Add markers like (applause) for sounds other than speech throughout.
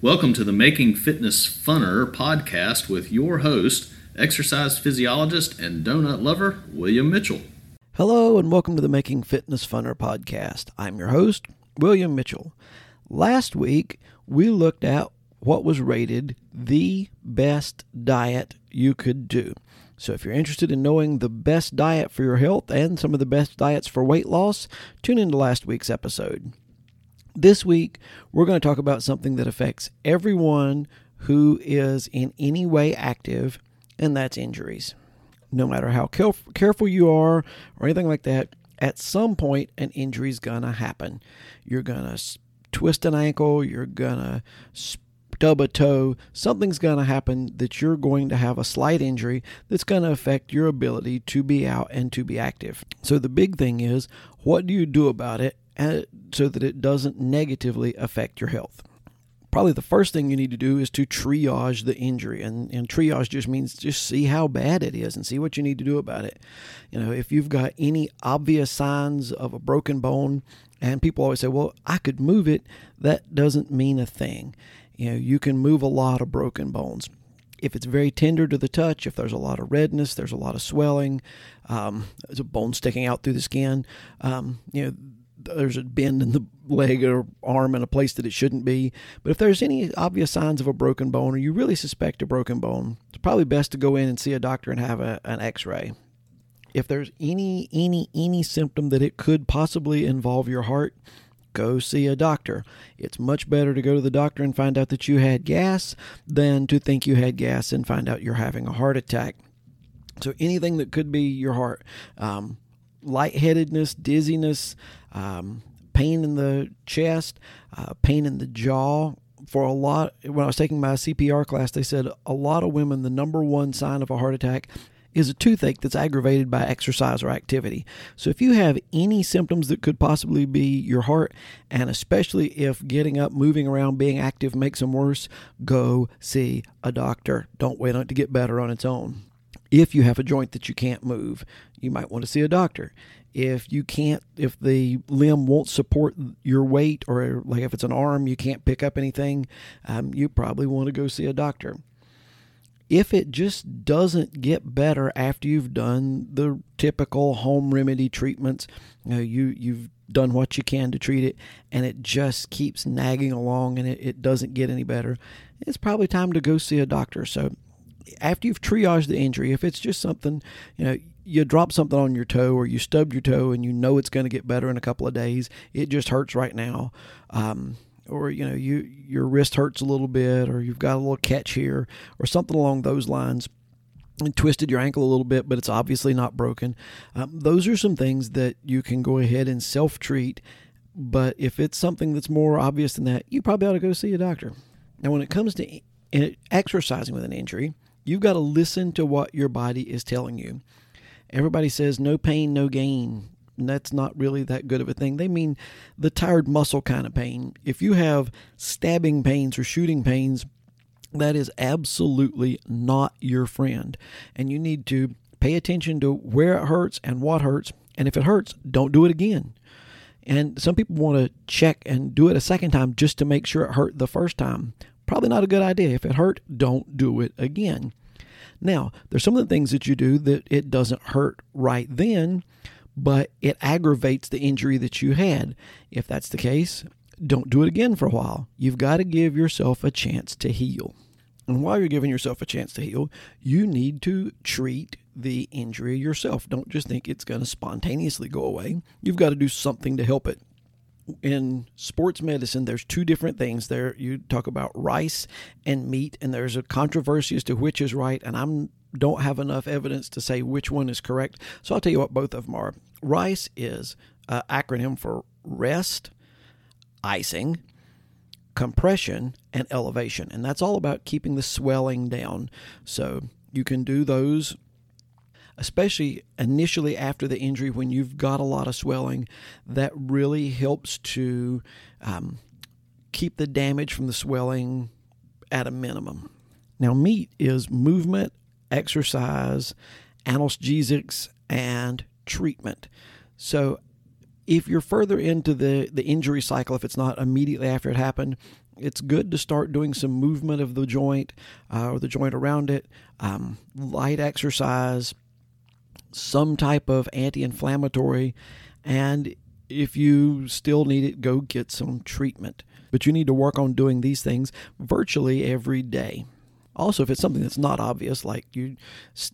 Welcome to the Making Fitness Funner podcast with your host, exercise physiologist and donut lover, William Mitchell. Hello, and welcome to the Making Fitness Funner podcast. I'm your host, William Mitchell. Last week, we looked at what was rated the best diet you could do. So, if you're interested in knowing the best diet for your health and some of the best diets for weight loss, tune into last week's episode. This week, we're going to talk about something that affects everyone who is in any way active, and that's injuries. No matter how careful you are or anything like that, at some point, an injury is going to happen. You're going to twist an ankle, you're going to stub a toe, something's going to happen that you're going to have a slight injury that's going to affect your ability to be out and to be active. So the big thing is, what do you do about it so that it doesn't negatively affect your health. Probably the first thing you need to do is to triage the injury. And, and triage just means just see how bad it is and see what you need to do about it. You know, if you've got any obvious signs of a broken bone, and people always say, well, I could move it, that doesn't mean a thing. You know, you can move a lot of broken bones if it's very tender to the touch, if there's a lot of redness, there's a lot of swelling, um, there's a bone sticking out through the skin, um, you know, there's a bend in the leg or arm in a place that it shouldn't be. But if there's any obvious signs of a broken bone or you really suspect a broken bone, it's probably best to go in and see a doctor and have a, an x-ray. If there's any any any symptom that it could possibly involve your heart, go see a doctor. It's much better to go to the doctor and find out that you had gas than to think you had gas and find out you're having a heart attack. So anything that could be your heart, um, lightheadedness, dizziness, um, pain in the chest, uh, pain in the jaw. For a lot, when I was taking my CPR class, they said a lot of women, the number one sign of a heart attack is a toothache that's aggravated by exercise or activity. So if you have any symptoms that could possibly be your heart, and especially if getting up, moving around, being active makes them worse, go see a doctor. Don't wait on it to get better on its own. If you have a joint that you can't move, you might want to see a doctor. If you can't, if the limb won't support your weight, or like if it's an arm, you can't pick up anything, um, you probably want to go see a doctor. If it just doesn't get better after you've done the typical home remedy treatments, you know, you you've done what you can to treat it, and it just keeps nagging along and it, it doesn't get any better, it's probably time to go see a doctor. So after you've triaged the injury, if it's just something, you know, you drop something on your toe or you stub your toe and you know it's going to get better in a couple of days, it just hurts right now. Um, or you know you your wrist hurts a little bit or you've got a little catch here or something along those lines. And twisted your ankle a little bit but it's obviously not broken. Um, those are some things that you can go ahead and self treat but if it's something that's more obvious than that you probably ought to go see a doctor. Now when it comes to exercising with an injury You've got to listen to what your body is telling you. Everybody says no pain, no gain. And that's not really that good of a thing. They mean the tired muscle kind of pain. If you have stabbing pains or shooting pains, that is absolutely not your friend. And you need to pay attention to where it hurts and what hurts. And if it hurts, don't do it again. And some people want to check and do it a second time just to make sure it hurt the first time. Probably not a good idea. If it hurt, don't do it again. Now, there's some of the things that you do that it doesn't hurt right then, but it aggravates the injury that you had. If that's the case, don't do it again for a while. You've got to give yourself a chance to heal. And while you're giving yourself a chance to heal, you need to treat the injury yourself. Don't just think it's going to spontaneously go away. You've got to do something to help it in sports medicine, there's two different things. There, you talk about rice and meat, and there's a controversy as to which is right. And I don't have enough evidence to say which one is correct. So I'll tell you what both of them are. Rice is an acronym for rest, icing, compression, and elevation, and that's all about keeping the swelling down. So you can do those especially initially after the injury when you've got a lot of swelling, that really helps to um, keep the damage from the swelling at a minimum. Now, MEAT is movement, exercise, analgesics, and treatment. So, if you're further into the, the injury cycle, if it's not immediately after it happened, it's good to start doing some movement of the joint uh, or the joint around it, um, light exercise, some type of anti inflammatory, and if you still need it, go get some treatment. But you need to work on doing these things virtually every day. Also, if it's something that's not obvious, like you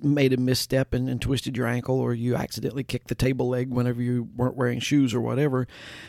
made a misstep and, and, twisted your ankle, or you accidentally kicked the table leg whenever you weren't wearing shoes or whatever,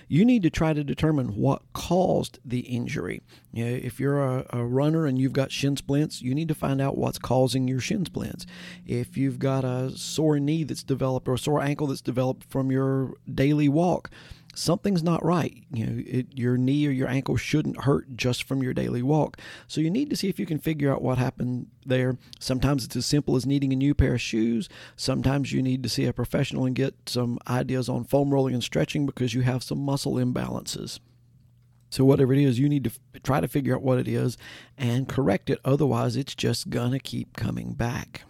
you need to try to determine what caused the injury. You know, if you're a, a runner and you've got shin splints, you need to find out what's causing your shin splints. If you've got a sore knee that's developed or a sore ankle that's developed from your daily walk, something's not right. You know, it, your knee or your ankle shouldn't hurt just from your daily walk. So you need to see if you can figure out what happened there. Sometimes it's as simple as needing a new pair of shoes. Sometimes you need to see a professional and get some ideas on foam rolling and stretching because you have some muscle imbalances. So, whatever it is, you need to f- try to figure out what it is and correct it. Otherwise, it's just going to keep coming back.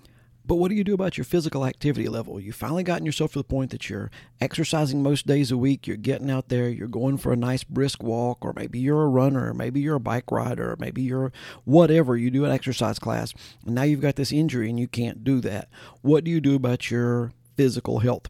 But what do you do about your physical activity level? You've finally gotten yourself to the point that you're exercising most days a week, you're getting out there, you're going for a nice brisk walk, or maybe you're a runner, or maybe you're a bike rider, or maybe you're whatever, you do an exercise class, and now you've got this injury and you can't do that. What do you do about your physical health?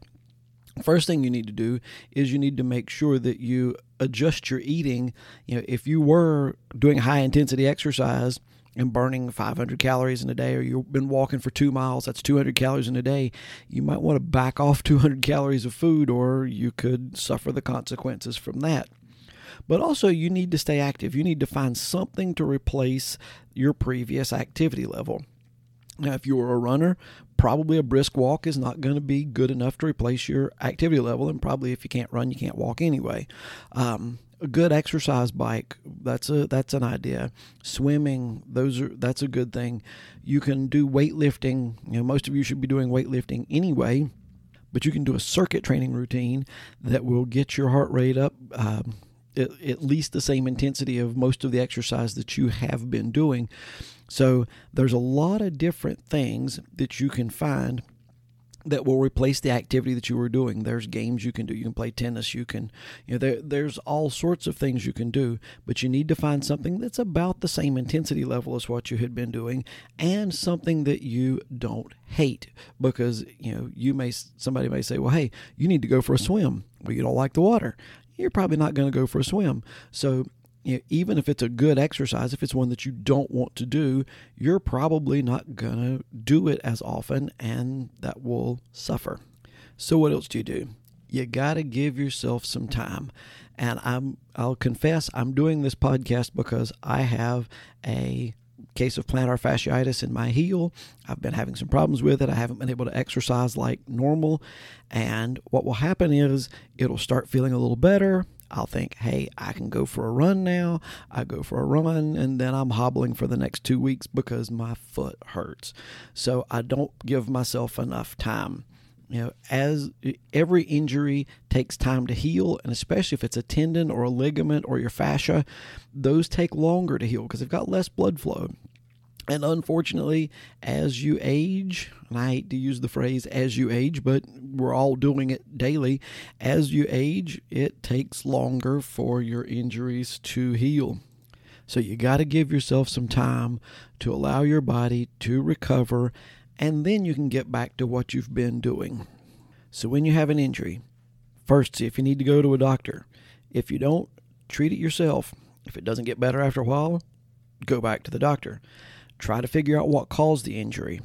First thing you need to do is you need to make sure that you adjust your eating. You know, if you were doing high intensity exercise, and burning 500 calories in a day, or you've been walking for two miles, that's 200 calories in a day, you might want to back off (laughs) 200 calories of food, or you could suffer the consequences from that. But also, you need to stay active. You need to find something to replace your previous activity level. Now, if you're a runner, probably a brisk walk is not going to be good enough to replace your activity level, and probably if you can't run, you can't walk anyway. Um, a good exercise bike that's a that's an idea. Swimming those are that's a good thing. You can do weightlifting you know most of you should be doing weightlifting anyway but you can do a circuit training routine that will get your heart rate up um, at, at least the same intensity of most of the exercise that you have been doing. So there's a lot of different things that you can find that will replace the activity that you were doing. There's games you can do. You can play tennis. You can, you know, there, there's all sorts of things you can do, but you need to find something that's about the same intensity level as what you had been doing and something that you don't hate because, you know, you may, somebody may say, well, hey, you need to go for a swim. Well, you don't like the water. You're probably not going to go for a swim. So even if it's a good exercise, if it's one that you don't want to do, you're probably not going to do it as often and that will suffer. So, what else do you do? You got to give yourself some time. And I'm, I'll confess, I'm doing this podcast because I have a case of plantar fasciitis in my heel. I've been having some problems with it. I haven't been able to exercise like normal. And what will happen is it'll start feeling a little better. I'll think, hey, I can go for a run now. I go for a run, and then I'm hobbling for the next two weeks because my foot hurts. So I don't give myself enough time. You know, as every injury takes time to heal, and especially if it's a tendon or a ligament or your fascia, those take longer to heal because they've got less blood flow. And unfortunately, as you age, and I hate to use the phrase as you age, but we're all doing it daily, as you age, it takes longer for your injuries to heal. So you got to give yourself some time to allow your body to recover, and then you can get back to what you've been doing. So when you have an injury, first see if you need to go to a doctor. If you don't, treat it yourself. If it doesn't get better after a while, go back to the doctor. Try to figure out what caused the injury.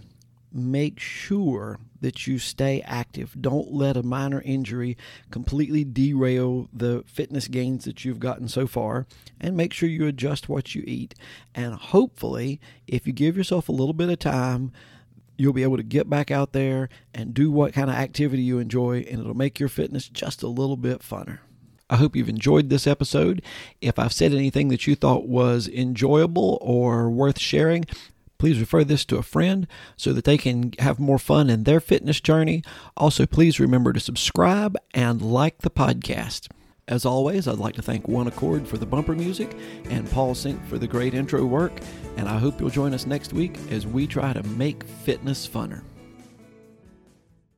Make sure that you stay active. Don't let a minor injury completely derail the fitness gains that you've gotten so far. And make sure you adjust what you eat. And hopefully, if you give yourself a little bit of time, you'll be able to get back out there and do what kind of activity you enjoy, and it'll make your fitness just a little bit funner. I hope you've enjoyed this episode. If I've said anything that you thought was enjoyable or worth sharing, please refer this to a friend so that they can have more fun in their fitness journey. Also, please remember to subscribe and like the podcast. As always, I'd like to thank One Accord for the bumper music and Paul Sink for the great intro work. And I hope you'll join us next week as we try to make fitness funner.